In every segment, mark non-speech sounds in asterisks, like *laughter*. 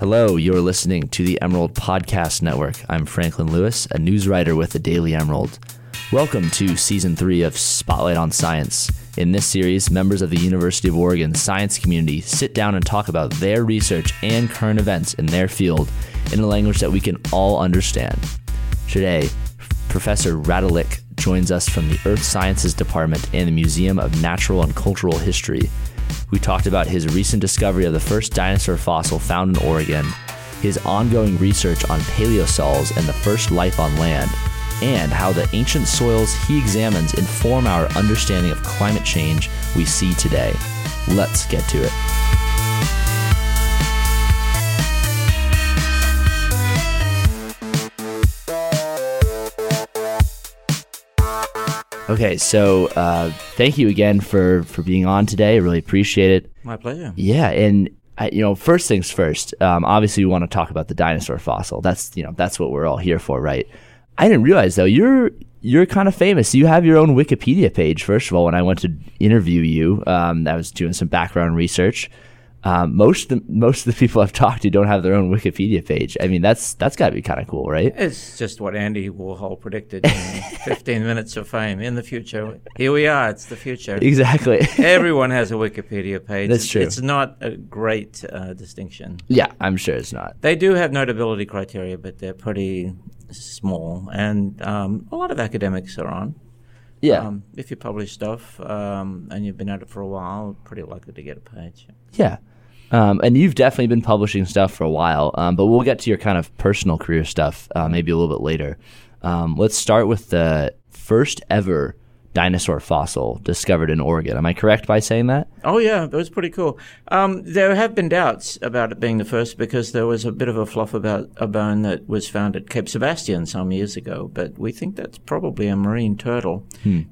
Hello, you're listening to the Emerald Podcast Network. I'm Franklin Lewis, a news writer with the Daily Emerald. Welcome to season three of Spotlight on Science. In this series, members of the University of Oregon science community sit down and talk about their research and current events in their field in a language that we can all understand. Today, Professor Retallack joins us from the Earth Sciences Department and the Museum of Natural and Cultural History. We talked about his recent discovery of the first dinosaur fossil found in Oregon, his ongoing research on paleosols and the first life on land, and how the ancient soils he examines inform our understanding of climate change we see today. Let's get to it. Okay, so uh, thank you again for for being on today. I really appreciate it. My pleasure. Yeah, and I, you know, first things first. Um, obviously, we want to talk about the dinosaur fossil. That's you know that's what we're all here for, right? I didn't realize though you're you're kind of famous. You have your own Wikipedia page. First of all, when I went to interview you, um, I was doing some background research. Um, most of the, most of the people I've talked to don't have their own Wikipedia page. I mean, that's that's got to be kind of cool, right? It's just what Andy Warhol predicted in *laughs* 15 Minutes of Fame in the future. Here we are. It's the future. Exactly. *laughs* Everyone has a Wikipedia page. That's It's- true. It's not a great uh, distinction. yeah, I'm sure it's not. They do have notability criteria, but they're pretty small, and um, a lot of academics are on. Yeah, Um, if you publish stuff um, and you've been at it for a while, pretty likely to get a page. Yeah. Um, and you've definitely been publishing stuff for a while, um, but we'll get to your kind of personal career stuff uh, maybe a little bit later. Um, let's start with the first ever dinosaur fossil discovered in Oregon. Am I correct by saying that? Oh yeah, that was pretty cool. Um, there have been doubts about it being the first because there was a bit of a fluff about a bone that was found at Cape Sebastian some years ago, but we think that's probably a marine turtle,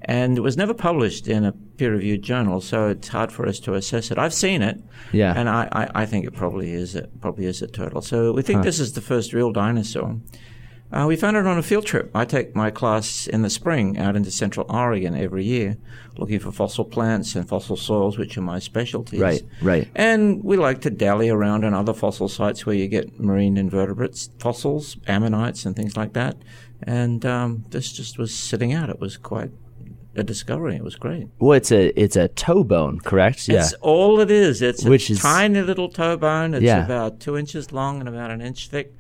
and it was never published in a peer-reviewed journal, so it's hard for us to assess it. I've seen it, Yeah. and I, I, I think it probably is a, probably is a turtle. So we think this is the first real dinosaur. Uh, we found it on a field trip. I take my class in the spring out into central Oregon every year, looking for fossil plants and fossil soils, which are my specialties. Right, right. And we like to dally around on other fossil sites where you get marine invertebrates, fossils, ammonites, and things like that. And um, this just was sitting out. It was quite a discovery. It was great. Well, it's a it's a toe bone, correct? It's all it is. It's a is- tiny little toe bone. It's Yeah. about two inches long and about an inch thick.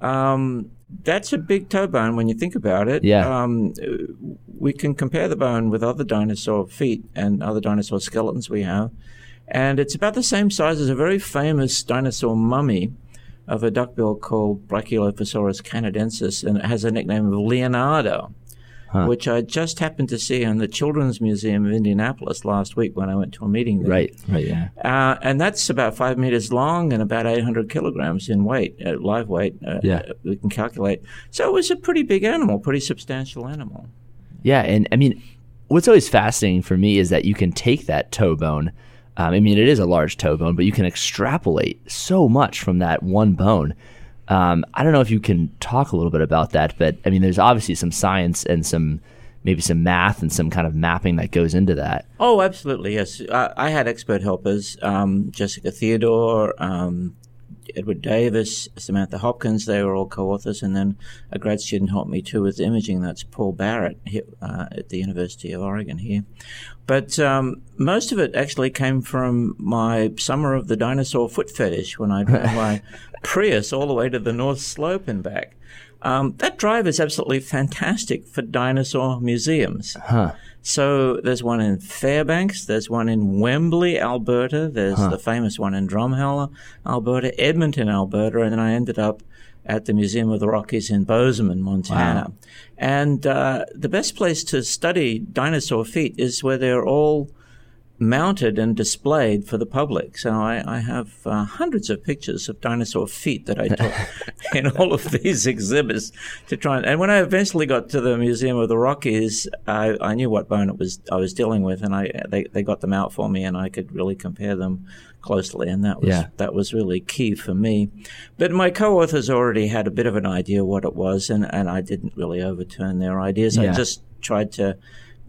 Um, that's a big toe bone when you think about it. Yeah. Um, we can compare the bone with other dinosaur feet and other dinosaur skeletons we have, and it's about the same size as a very famous dinosaur mummy of a duckbill called Brachylophosaurus canadensis, and it has a nickname of Leonardo which I just happened to see in the Children's Museum of Indianapolis last week when I went to a meeting there. Right, right, yeah. Uh, and that's about five meters long and about 800 kilograms in weight, uh, live weight. Uh, Yeah. We can calculate. So it was a pretty big animal, pretty substantial animal. Yeah, and I mean, what's always fascinating for me is that you can take that toe bone. Um, I mean, it is a large toe bone, but you can extrapolate so much from that one bone. Um, I don't know if you can talk a little bit about that, but I mean, there's obviously some science and some maybe some math and some kind of mapping that goes into that. Oh, absolutely, yes. I, I had expert helpers, um, Jessica Theodor, um, Edward Davis, Samantha Hopkins. They were all co-authors, and then a grad student helped me too with imaging. That's Paul Barrett here, uh, at the University of Oregon here. But um, most of it actually came from my summer of the dinosaur foot fetish when I drove *laughs* my Prius all the way to the North Slope and back. Um, that drive is absolutely fantastic for dinosaur museums. Huh. So there's one in Fairbanks, there's one in Wembley, Alberta, there's the famous one in Drumheller, Alberta, Edmonton, Alberta, and then I ended up at the Museum of the Rockies in Bozeman, Montana. And uh, the best place to study dinosaur feet is where they're all mounted and displayed for the public. So I, I have uh, hundreds of pictures of dinosaur feet that I took *laughs* in all of these exhibits to try and, and when I eventually got to the Museum of the Rockies, I, I knew what bone it was I was dealing with, and I they, they got them out for me, and I could really compare them closely, and that was Yeah. that was really key for me. But my co-authors already had a bit of an idea what it was, and, and I didn't really overturn their ideas. Yeah. I just tried to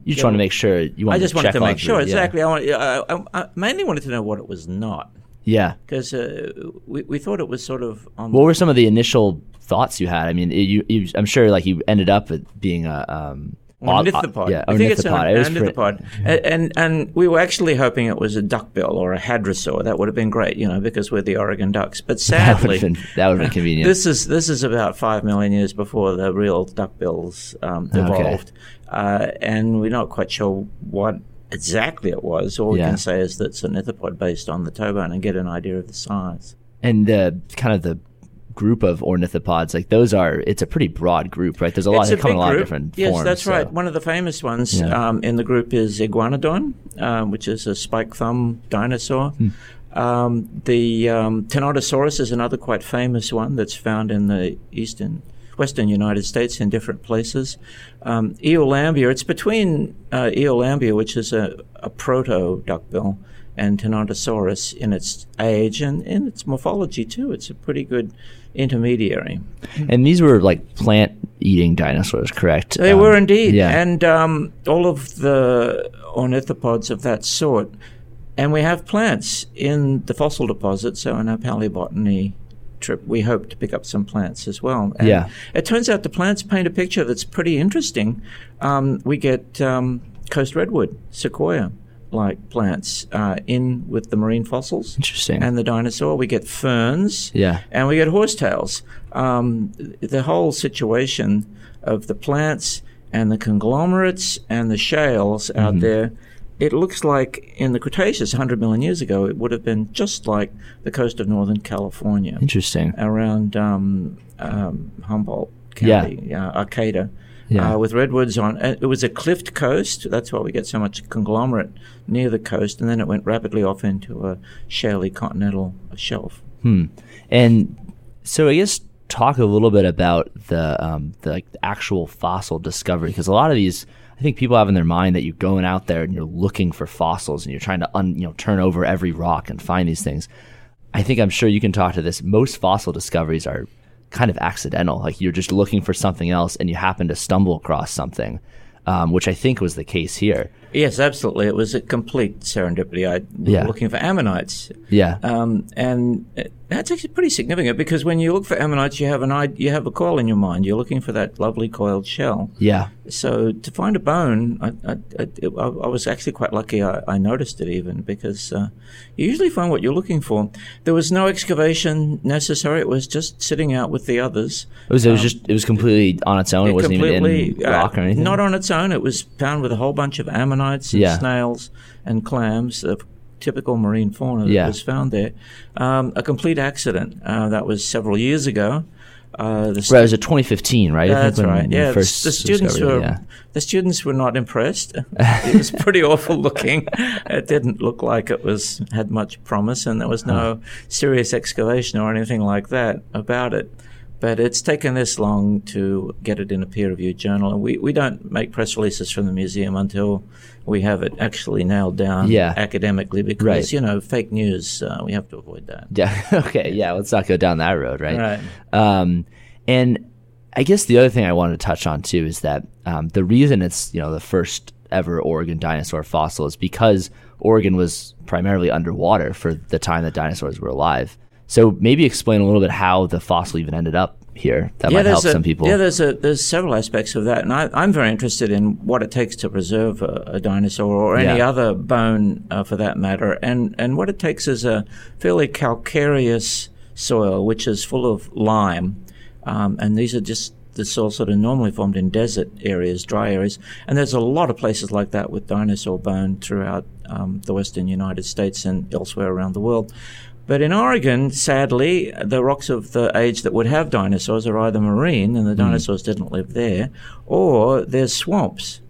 You just want to make sure you want I just to wanted check to make sure the- yeah. exactly. I, want, I, I, I mainly wanted to know what it was not. Yeah. because uh, we we thought it was sort of on. What were some of the initial thoughts you had? I mean, it, you, you, I'm sure like you ended up being a um, ornithopod. yeah, I think it's an ornithopod. It was pretty- ornithopod. And and we were actually hoping it was a duckbill or a hadrosaur. That would have been great, you know, because we're the Oregon Ducks. But *laughs* That would sadly, have been that would have been *laughs* convenient. this is this is about five million years before the real duckbills um, evolved, uh, and we're not quite sure what exactly it was. All we Yeah. can say is that it's an ornithopod based on the toe bone and get an idea of the size. and the kind of the group of ornithopods, like those are, it's a pretty broad group, right? There's a lot. They come in a lot of different yes, forms. that's so- right. One of the famous ones Yeah. um, in the group is Iguanodon, um, which is a spike thumb dinosaur. Hmm. Um, the um, Tenontosaurus is another quite famous one that's found in the eastern, western United States in different places. Um, Eolambia, it's between uh, Eolambia, which is a, a proto duckbill, and Tenontosaurus in its age and in its morphology too. It's a pretty good intermediary. And these were like plant-eating dinosaurs, correct? They Um, were indeed, Yeah. and um, all of the ornithopods of that sort. And we have plants in the fossil deposit, so in our paleobotany trip, we hope to pick up some plants as well. And Yeah. It turns out the plants paint a picture that's pretty interesting. Um, we get um, coast redwood, sequoia like plants uh, in with the marine fossils Interesting. and the dinosaur. We get ferns yeah. and we get horsetails. Um, the whole situation of the plants and the conglomerates and the shales Mm-hmm. out there, it looks like in the Cretaceous 100 million years ago, it would have been just like the coast of northern California Interesting. around um, um, Humboldt Yeah. County, uh, Arcata. Yeah. Uh, with redwoods on, it was a cliffed coast. That's why we get so much conglomerate near the coast, and then it went rapidly off into a shaly continental shelf. Hmm. And so I guess talk a little bit about the um, the, like, the actual fossil discovery because a lot of these I think people have in their mind that you're going out there and you're looking for fossils and you're trying to un, you know turn over every rock and find these things. I think I'm sure you can talk to this. Most fossil discoveries are kind of accidental. Like you're just looking for something else and you happen to stumble across something, um, which I think was the case here. Yes, absolutely. It was a complete serendipity. I was Yeah. looking for ammonites, Yeah. um, and uh, that's actually pretty significant because when you look for ammonites, you have an you have a coil in your mind. You're looking for that lovely coiled shell. yeah. So to find a bone, I, I, I, I was actually quite lucky. I, I noticed it even because uh, you usually find what you're looking for. There was no excavation necessary. It was just sitting out with the others. It was, it was just it was completely on its own. It, wasn't even in uh, rock or anything. Not on its own. It was found with a whole bunch of ammonites and Yeah. snails and clams, of typical marine fauna that Yeah. was found there. Um, a complete accident. Uh, that was several years ago. Uh, the Right, it was a 2015, right? That's right. Yeah, the, the students it, were yeah. the students were not impressed. *laughs* it was pretty awful looking. It didn't look like it was had much promise, and there was no serious excavation or anything like that about it. But it's taken this long to get it in a peer-reviewed journal, and we, we don't make press releases from the museum until we have it actually nailed down Yeah. academically, because Right. you know fake news. Uh, we have to avoid that. Yeah. *laughs* Okay. Yeah. Let's not go down that road, right? Right. Um, and I guess the other thing I wanted to touch on too is that um, the reason it's you know the first ever Oregon dinosaur fossil is because Oregon was primarily underwater for the time that dinosaurs were alive. So maybe explain a little bit how the fossil even ended up here. That might help a, some people. Yeah, there's a, there's several aspects of that, and I, I'm very interested in what it takes to preserve a, a dinosaur or any Yeah. other bone, uh, for that matter, and and what it takes is a fairly calcareous soil, which is full of lime, um, and these are just the soils that are normally formed in desert areas, dry areas, and there's a lot of places like that with dinosaur bone throughout um, the western United States and elsewhere around the world. But in Oregon, sadly, the rocks of the age that would have dinosaurs are either marine, and the dinosaurs didn't live there, or there's swamps.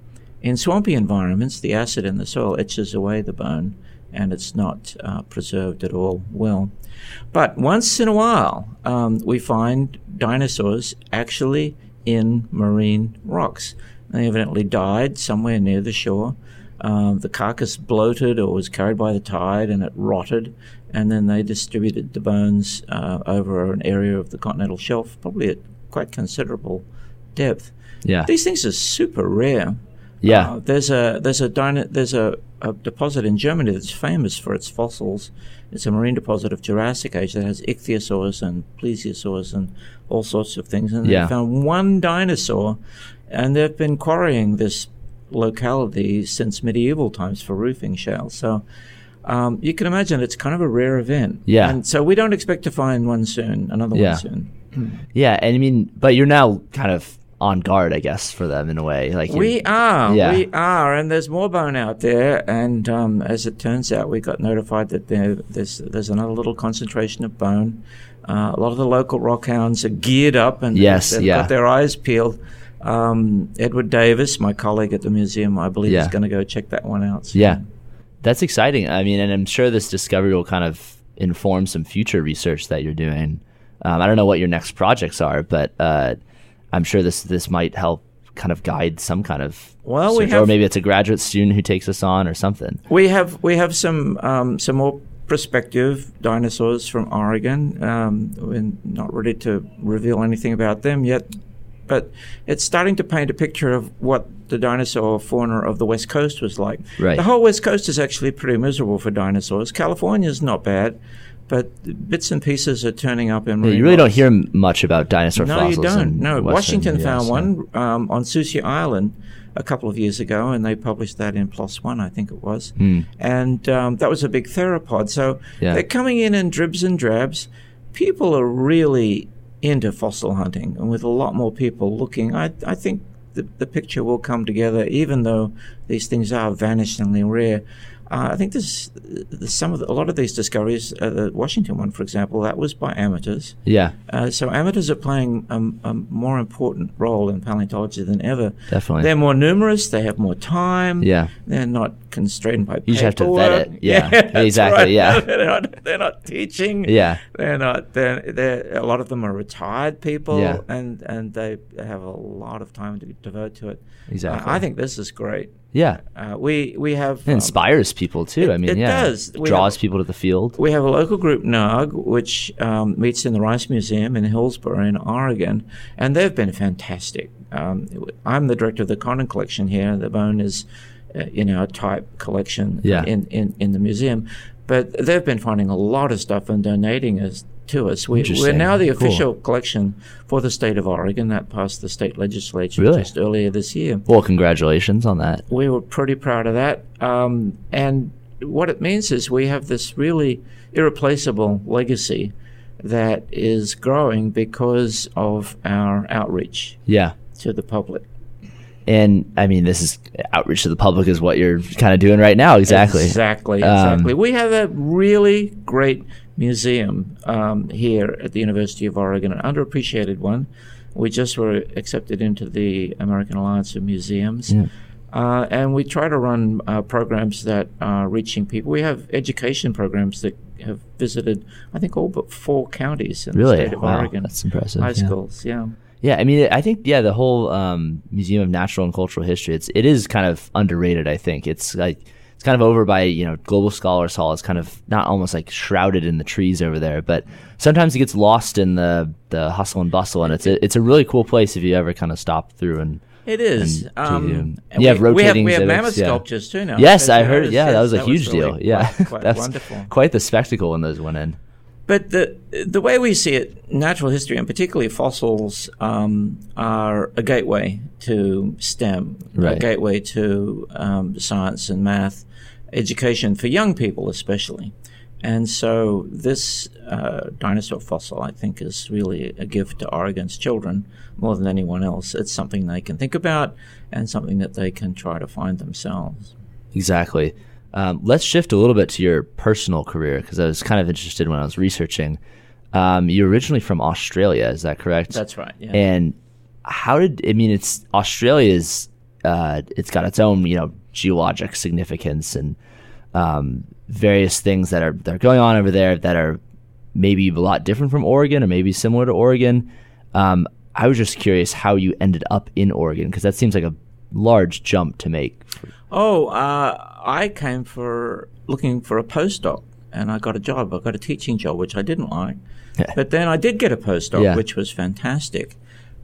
In swampy environments, the acid in the soil etches away the bone, and it's not uh, preserved at all well. But once in a while, um, we find dinosaurs actually in marine rocks. They evidently died somewhere near the shore. Um, the carcass bloated or was carried by the tide and it rotted, and then they distributed the bones uh, over an area of the continental shelf, probably at quite considerable depth. yeah. These things are super rare. Yeah. Uh, there's a there's a dino- there's a a deposit in Germany that's famous for its fossils. It's a marine deposit of Jurassic age that has ichthyosaurs and plesiosaurs and all sorts of things. And Yeah. they found one dinosaur, and they've been quarrying this locality since medieval times for roofing shales. So um, you can imagine it's kind of a rare event. Yeah. And so we don't expect to find one soon, another Yeah. one soon. Yeah, and I mean, but you're now kind of on guard, I guess, for them in a way. Like We are, Yeah. we are, and there's more bone out there. And um, as it turns out, we got notified that there, there's there's another little concentration of bone. Uh, a lot of the local rockhounds are geared up and Yes, they've yeah. got their eyes peeled. Um, Edward Davis, my colleague at the museum, I believe, Yeah. is going to go check that one out. Yeah, that's exciting. I mean, and I'm sure this discovery will kind of inform some future research that you're doing. Um, I don't know what your next projects are, but uh, I'm sure this this might help kind of guide some kind of Well, we search. or maybe it's a graduate student who takes us on or something. We have we have some um, some more prospective dinosaurs from Oregon. Um, we're not ready to reveal anything about them yet, but it's starting to paint a picture of what the dinosaur fauna of the West Coast was like. Right. The whole West Coast is actually pretty miserable for dinosaurs. California's not bad, but bits and pieces are turning up in. Yeah, you really don't hear much about dinosaur No, fossils. you don't. No, Western Washington found yeah. one um, on Sucia Island a couple of years ago, and they published that in PLOS One, I think it was. And um, that was a big theropod. So Yeah. they're coming in in dribs and drabs. People are really into fossil hunting, and with a lot more people looking, I, I think the, the picture will come together, even though these things are vanishingly rare. Uh, I think there's, there's some of the, a lot of these discoveries. Uh, the Washington one, for example, that was by amateurs. Yeah, Uh, so amateurs are playing a, a more important role in paleontology than ever. definitely. They're more numerous. They have more time. yeah, They're not constrained by You just have to vet it. Yeah, *laughs* that's exactly, right. yeah. *laughs* they're not. They're not teaching. yeah, They're not. They're, they're. A lot of them are retired people. Yeah. And and they have a lot of time to devote to it. exactly. Uh, I think this is great. Yeah, Uh, we we have it um, inspires people too. I mean, it yeah, does. We draws have- people to the field. We have a local group, NARG, which um, meets in the Rice Museum in Hillsboro in Oregon, and they've been fantastic. Um, I'm the director of the Condon collection here. The bone is, uh, you know, a type collection Yeah. in, in, in the museum. But they've been finding a lot of stuff and donating us to us. We, we're now the Cool. official collection for the state of Oregon. That passed the state legislature Really? just earlier this year Well, congratulations on that. we were pretty proud of that. Um, and what it means is we have this really irreplaceable legacy that is growing because of our outreach Yeah. to the public. And I mean, this is outreach to the public is what you're kind of doing right now. Exactly. Exactly. Um, Exactly. we have a really great museum um, here at the University of Oregon, an underappreciated one. We just were accepted into the American Alliance of Museums. Yeah. Uh, and we try to run uh, programs that are reaching people. We have education programs that have visited, I think, all but four counties in Really? the state of Wow. Oregon. That's impressive. High yeah. schools, yeah. Yeah, I mean, I think yeah, the whole um, Museum of Natural and Cultural History it's it is kind of underrated. I think it's like it's kind of over by you know Global Scholars Hall. It's kind of not almost like shrouded in the trees over there, but sometimes it gets lost in the the hustle and bustle. And it's a, it's a really cool place if you ever kind of stop through and It is. And Um, and you have we, we have rotating we have mammoth yeah. sculptures too now. yes, I heard. noticed? Yeah, that was a huge really deal. Yeah, quite, quite *laughs* that's wonderful. quite the spectacle when those went in. But the the way we see it, natural history and particularly fossils um, are a gateway to STEM, a gateway to um, science and math, education for young people especially. And so this uh, dinosaur fossil, I think, is really a gift to Oregon's children more than anyone else. It's something they can think about and something that they can try to find themselves. Exactly. Um, let's shift a little bit to your personal career because I was kind of interested when I was researching. Um, you're originally from Australia, is that correct? That's right. Yeah. And how did I mean? It's Australia's. Uh, it's got its own, you know, geologic significance and um, various things that are that are going on over there that are maybe a lot different from Oregon or maybe similar to Oregon. Um, I was just curious how you ended up in Oregon because that seems like a large jump to make. Oh, uh, I came for looking for a postdoc, and I got a job. I got a teaching job, which I didn't like. but then I did get a postdoc, Yeah. which was fantastic.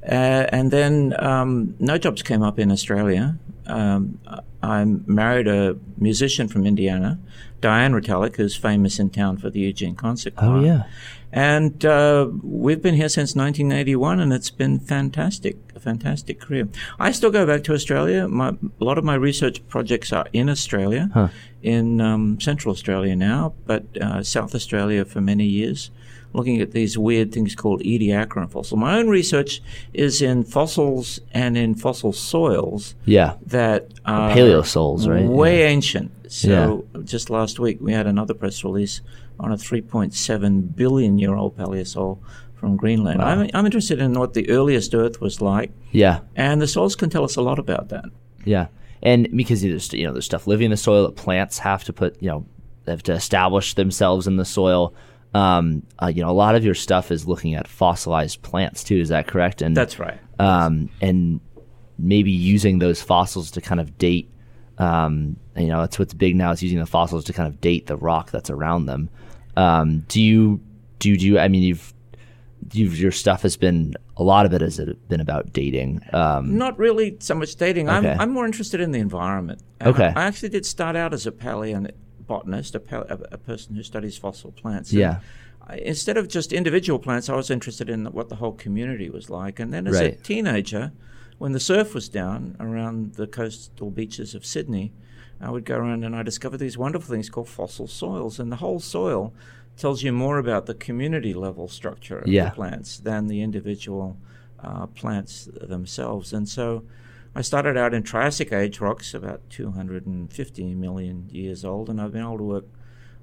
Uh, and then um, no jobs came up in Australia. Um, I married a musician from Indiana, Diane Retallack, who's famous in town for the Eugene Concert Choir. Oh yeah. And uh, we've been here since 1981, and it's been fantastic, a fantastic career. I still go back to Australia. My, a lot of my research projects are in Australia, Huh. in um, Central Australia now, but uh, South Australia for many years, looking at these weird things called Ediacaran fossils. My own research is in fossils and in fossil soils Yeah. that are Paleosols, right? way Yeah. ancient. So just last week we had another press release on a 3.7 billion year old paleosol from Greenland. I'm, I'm interested in what the earliest Earth was like, Yeah. and the soils can tell us a lot about that. Yeah, and because there's you know there's stuff living in the soil that plants have to put you know they have to establish themselves in the soil. Um, uh, you know, a lot of your stuff is looking at fossilized plants too. Is that correct? And That's right. um, and maybe using those fossils to kind of date. Um, you know, that's what's big now is using the fossils to kind of date the rock that's around them. Um, do you do you, do you? I mean, you've you've your stuff has been a lot of it has been about dating. Um, Not really so much dating. I'm, I'm more interested in the environment. And Okay. I, I actually did start out as a paleobotanist, a, pale, a, a person who studies fossil plants. Yeah. I, instead of just individual plants, I was interested in what the whole community was like. And then as a teenager, when the surf was down around the coastal beaches of Sydney, I would go around and I discovered these wonderful things called fossil soils. And the whole soil tells you more about the community level structure of Yeah. the plants than the individual uh, plants themselves. And so I started out in Triassic age rocks, about 250 million years old, and I've been able to work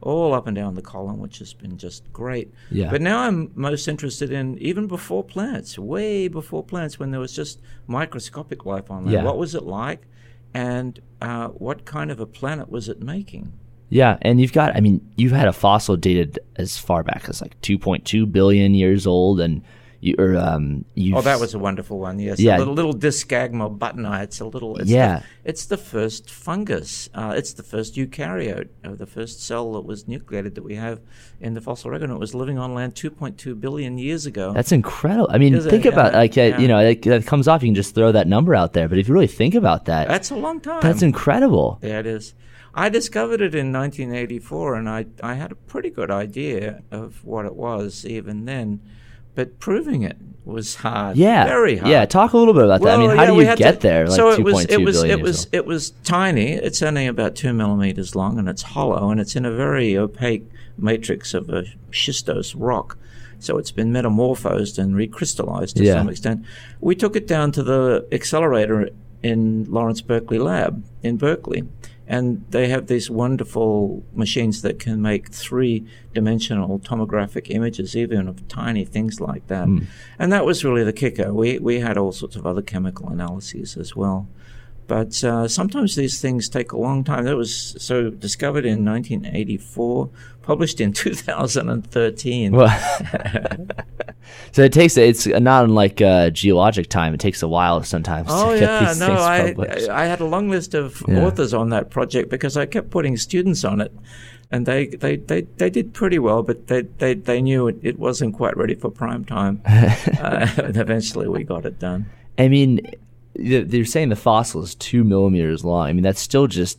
all up and down the column, which has been just great. Yeah. But now I'm most interested in even before plants, way before plants, when there was just microscopic life on there. Yeah. What was it like? And uh, what kind of a planet was it making? Yeah, and you've got, I mean, you've had a fossil dated as far back as like 2.2 billion years old, and you, or, um, you Oh, that was a wonderful one. Yes, Yeah. a little, little Discagma buttoni. It's a little. It's Yeah. the, it's the first fungus. Uh, it's the first eukaryote, uh, the first cell that was nucleated that we have in the fossil record. And it was living on land 2.2 billion years ago. That's incredible. I mean, Is it? think about Yeah, like uh, yeah. you know that, that comes off. You can just throw that number out there, but if you really think about that, That's a long time. that's incredible. Yeah, it is. I discovered it in 1984, and I I had a pretty good idea of what it was even then, but proving it was hard. Yeah, very hard. Yeah, talk a little bit about that. I mean, how yeah, do you get to- there? Like so it was, it was, it was, it was tiny. It's only about two millimeters long, and it's hollow, and it's in a very opaque matrix of a schistose rock. So it's been metamorphosed and recrystallized to Yeah. some extent. We took it down to the accelerator in Lawrence Berkeley Lab in Berkeley. And they have these wonderful machines that can make three dimensional tomographic images, even of tiny things like that. Hmm. And that was really the kicker. We, we had all sorts of other chemical analyses as well. But uh, sometimes these things take a long time. That was so discovered in 1984, published in *laughs* 2013. Well, *laughs* so it takes it's not unlike uh, geologic time. It takes a while sometimes Oh to get yeah, these no, I published. I had a long list of Yeah. authors on that project because I kept putting students on it, and they they, they, they did pretty well, but they they, they knew it, it wasn't quite ready for prime time. *laughs* uh, and eventually, we got it done. I mean, they're saying the fossil is two millimeters long. I mean, that's still just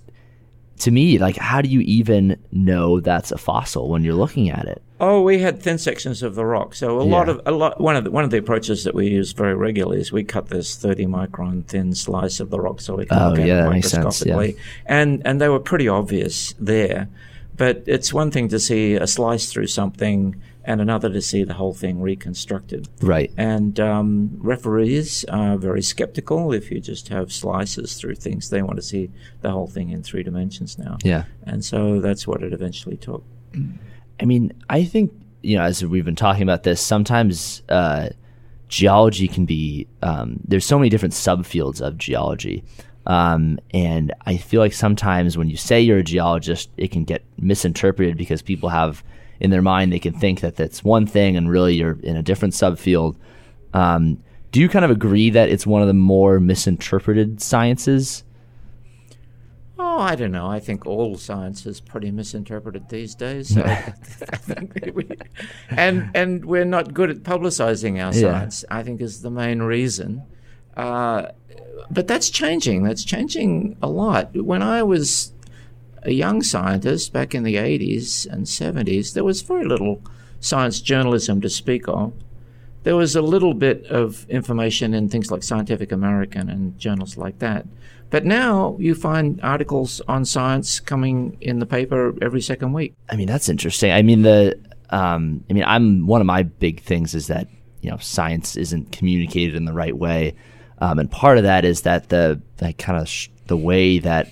to me like how do you even know that's a fossil when you're looking at it? Oh, we had thin sections of the rock. So a lot of a lot. One of the one of the approaches that we use very regularly is we cut this thirty micron thin slice of the rock so we can Oh, look at yeah, it sense, yeah. And and they were pretty obvious there. But it's one thing to see a slice through something, and another to see the whole thing reconstructed. Right. And um, referees are very skeptical if you just have slices through things. They want to see the whole thing in three dimensions now. Yeah. And so that's what it eventually took. I mean, I think you know, as we've been talking about this, sometimes uh, geology can be. Um, there's so many different subfields of geology, um, and I feel like sometimes when you say you're a geologist, it can get misinterpreted because people have in their mind they can think that that's one thing, and really you're in a different subfield. Um, do you kind of agree that it's one of the more misinterpreted sciences? Oh, I don't know. I think all science is pretty misinterpreted these days. So *laughs* I think that we, and and we're not good at publicizing our Yeah. science. I think is the main reason. Uh, but that's changing. That's changing a lot. When I was a young scientist back in the 80s and 70s, there was very little science journalism to speak of. There was a little bit of information in things like Scientific American and journals like that. But now you find articles on science coming in the paper every second week. I mean, that's interesting. I mean, the um, I mean, I'm one of my big things is that you know science isn't communicated in the right way, um, and part of that is that the kind of sh- the way that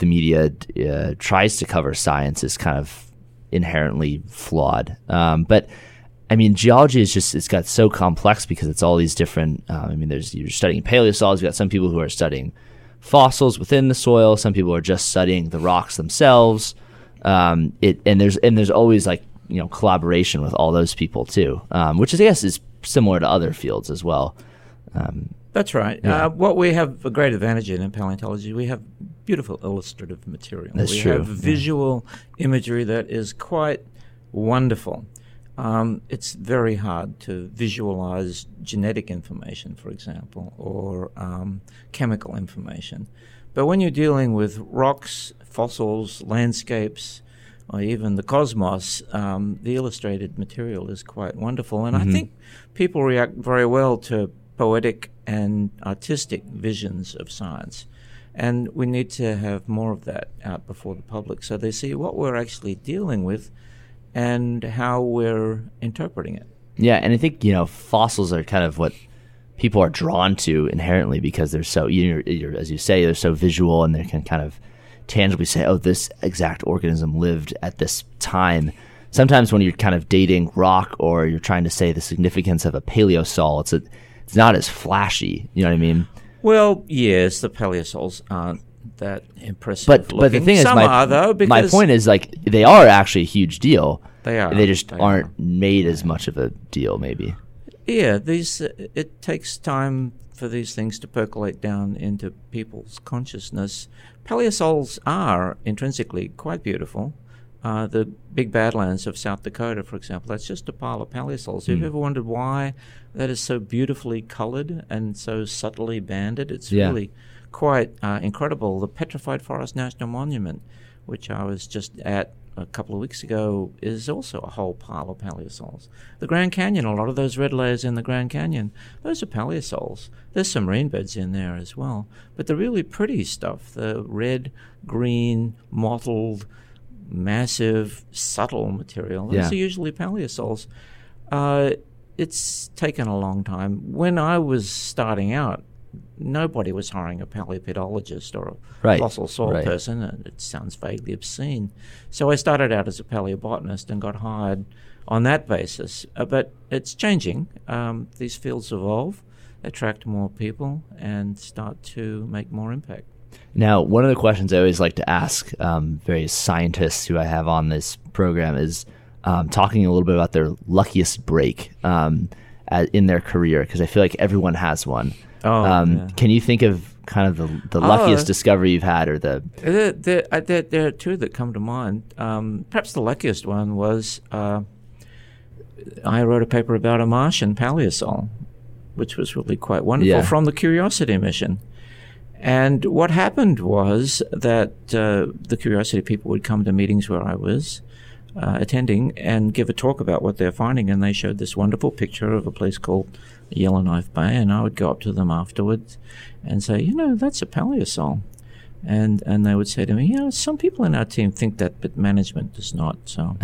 the media uh, tries to cover science is kind of inherently flawed. Um, but I mean, geology is just, it's got so complex because it's all these different, uh, I mean, there's, you're studying paleosols, you've got some people who are studying fossils within the soil, some people are just studying the rocks themselves. Um, it, and there's, and there's always like, you know, collaboration with all those people too, um, which is, I guess, is similar to other fields as well. Um, That's right. Yeah. Uh, what we have a great advantage in in paleontology, we have beautiful illustrative material. That's we true. have visual yeah. imagery that is quite wonderful. Um, it's very hard to visualize genetic information, for example, or um, chemical information. But when you're dealing with rocks, fossils, landscapes, or even the cosmos, um, the illustrated material is quite wonderful. And mm-hmm. I think people react very well to poetic and artistic visions of science. And we need to have more of that out before the public so they see what we're actually dealing with and how we're interpreting it. Yeah, and I think, you know, fossils are kind of what people are drawn to inherently because they're so, you're, you're, as you say, they're so visual and they can kind of tangibly say, oh, this exact organism lived at this time sometimes when you're kind of dating rock or you're trying to say the significance of a paleosol, it's a, it's not as flashy. You know what I mean? Well, yes, the paleosols aren't that impressive. But looking. but the thing Some is, my, are, though, my point is like they are actually a huge deal. They are. They just They aren't are. made as much of a deal, maybe. Yeah, these uh, it takes time for these things to percolate down into people's consciousness. Paleosols are intrinsically quite beautiful. Uh, the big badlands of South Dakota, for example, that's just a pile of paleosols. Have Hmm. you ever wondered why that is so beautifully colored and so subtly banded? It's Yeah. really quite uh, incredible. The Petrified Forest National Monument, which I was just at a couple of weeks ago, is also a whole pile of paleosols. The Grand Canyon, a lot of those red layers in the Grand Canyon, those are paleosols. There's some rain beds in there as well. But the really pretty stuff, the red, green, mottled, massive, subtle material, Yeah. are usually paleosols. Uh, it's taken a long time. When I was starting out, nobody was hiring a paleopedologist or a Right, fossil soil right. person, and it sounds vaguely obscene. So I started out as a paleobotanist and got hired on that basis. Uh, but it's changing. Um, these fields evolve, attract more people, and start to make more impact. Now, one of the questions I always like to ask um, various scientists who I have on this program is um, talking a little bit about their luckiest break um, at, in their career because I feel like everyone has one. Oh, um, yeah. Can you think of kind of the, the Oh. luckiest discovery you've had or the There, there, uh, there, there are two that come to mind. Um, perhaps the luckiest one was uh, I wrote a paper about a Martian paleosol, which was really quite wonderful Yeah. from the Curiosity mission. And what happened was that uh, the Curiosity people would come to meetings where I was uh, attending and give a talk about what they're finding. And they showed this wonderful picture of a place called Yellowknife Bay. And I would go up to them afterwards and say, you know, that's a paleosol. And and they would say to me, you know, some people in our team think that, but management does not. So,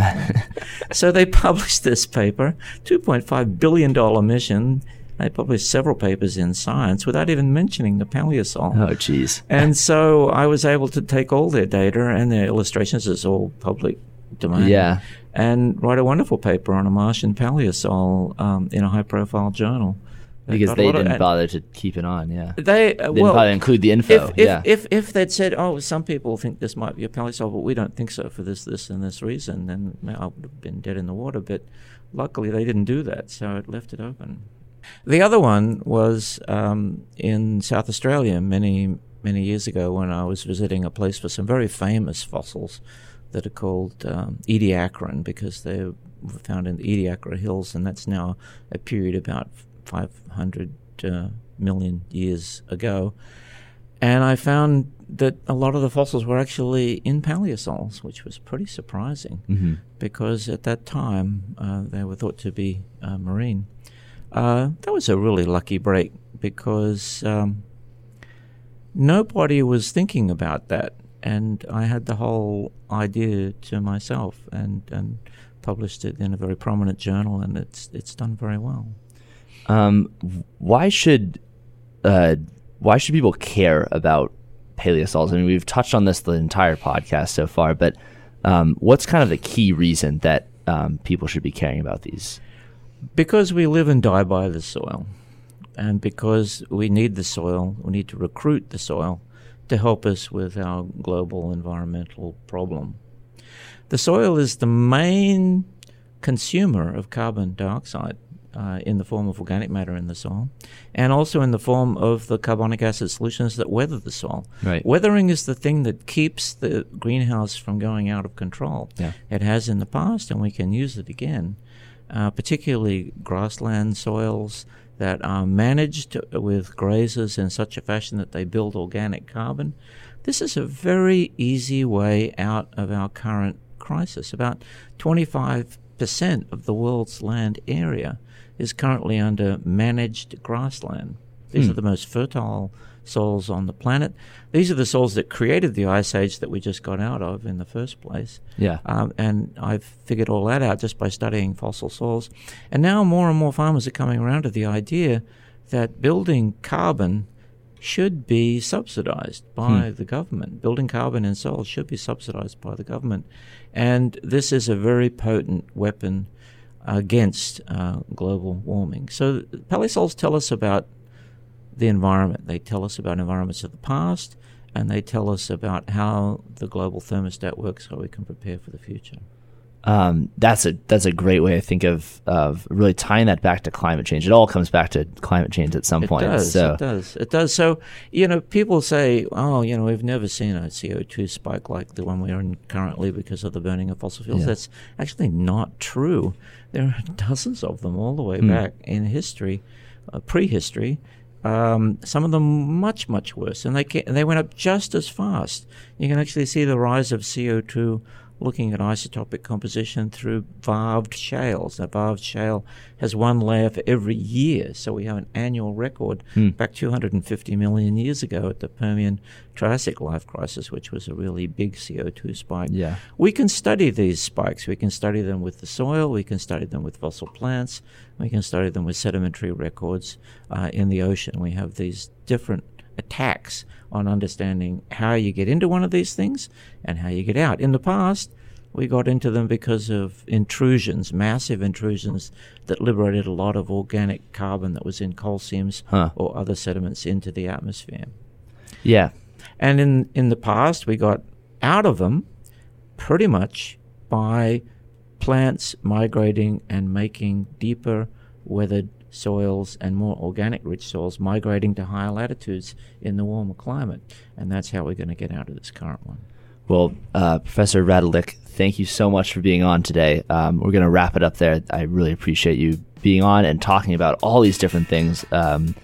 *laughs* so they *laughs* published this paper, two point five billion dollar mission. They published several papers in Science without even mentioning the paleosol. oh geez And so I was able to take all their data and their illustrations, it's all public domain, yeah and write a wonderful paper on a Martian paleosol um, in a high profile journal. Because they didn't and bother to keep it on yeah they They, uh, didn't well, include the info if, if, yeah if, if they'd said, oh, some people think this might be a paleosol, but we don't think so for this, this, and this reason, then I would have been dead in the water. But luckily, they didn't do that, so it left it open. The other one was um, in South Australia many, many years ago when I was visiting a place for some very famous fossils that are called um, Ediacaran because they were found in the Ediacara Hills, and that's now a period about 500 uh, million years ago. And I found that a lot of the fossils were actually in paleosols, which was pretty surprising Mm-hmm. because at that time uh, they were thought to be uh, marine. Uh, that was a really lucky break because um, nobody was thinking about that, and I had the whole idea to myself and, and published it in a very prominent journal, and it's it's done very well. Um, why should uh, why should people care about paleosols? I mean, we've touched on this the entire podcast so far, but um, what's kind of the key reason that um, people should be caring about these? Because we live and die by the soil, and because we need the soil, we need to recruit the soil to help us with our global environmental problem. The soil is the main consumer of carbon dioxide uh, in the form of organic matter in the soil, and also in the form of the carbonic acid solutions that weather the soil. Right. Weathering is the thing that keeps the greenhouse from going out of control. Yeah. It has in the past, and we can use it again, uh, particularly grassland soils that are managed with grazers in such a fashion that they build organic carbon. This is a very easy way out of our current crisis. About 25% of the world's land area is currently under managed grassland. These Hmm. are the most fertile soils on the planet. These are the soils that created the ice age that we just got out of in the first place. Yeah. Um, and I've figured all that out just by studying fossil soils. And now more and more farmers are coming around to the idea that building carbon should be subsidized by the government. Building carbon in soils should be subsidized by the government. And this is a very potent weapon against uh, global warming. So paleosols tell us about the environment. They tell us about environments of the past, and they tell us about how the global thermostat works, so we can prepare for the future. Um, that's a that's a great way I think of of really tying that back to climate change. It all comes back to climate change at some It point. does. so It does. It does. So you know, people say, "Oh, you know, we've never seen a CO two spike like the one we're in currently because of the burning of fossil fuels." Yeah. That's actually not true. There are *laughs* dozens of them all the way Hmm. back in history, uh, prehistory. Um, some of them much much worse, and they ca they went up just as fast. You can actually see the rise of CO two looking at isotopic composition through varved shales. A varved shale has one layer for every year, so we have an annual record back 250 million years ago at the Permian Triassic life crisis, which was a really big CO2 spike. Yeah. We can study these spikes. We can study them with the soil. We can study them with fossil plants. We can study them with sedimentary records uh, in the ocean. We have these different attacks on understanding how you get into one of these things and how you get out. In the past, we got into them because of intrusions, massive intrusions that liberated a lot of organic carbon that was in coal seams Huh. or other sediments into the atmosphere. yeah, And in, in the past, we got out of them pretty much by plants migrating and making deeper weathered soils and more organic rich soils migrating to higher latitudes in the warmer climate. And that's how we're going to get out of this current one. Well, uh, Professor Retallack, thank you so much for being on today. Um, we're going to wrap it up there. I really appreciate you being on and talking about all these different things um,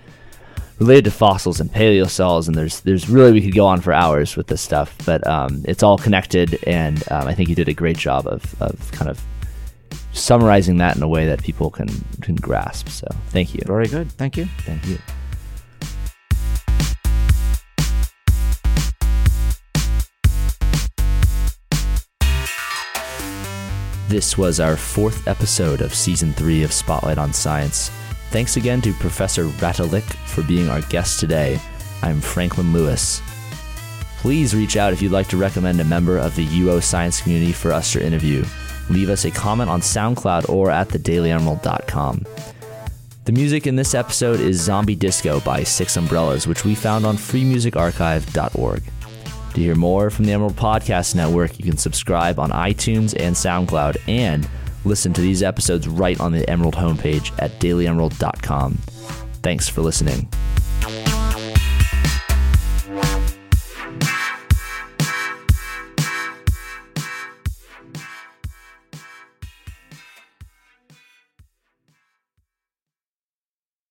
related to fossils and paleosols. And there's there's really we could go on for hours with this stuff, but um, it's all connected. And um, I think you did a great job of of kind of summarizing that in a way that people can can grasp. So thank you. Very good. Thank you. Thank you. This was our fourth episode of season three of Spotlight on Science. Thanks again to Professor Retallack for being our guest today. I'm Franklin Lewis. Please reach out if you'd like to recommend a member of the UO science community for us to interview. Leave us a comment on SoundCloud or at thedailyemerald.com. The music in this episode is Zombie Disco by Six Umbrellas, which we found on freemusicarchive.org. To hear more from the Emerald Podcast Network, you can subscribe on iTunes and SoundCloud and listen to these episodes right on the Emerald homepage at dailyemerald.com. Thanks for listening.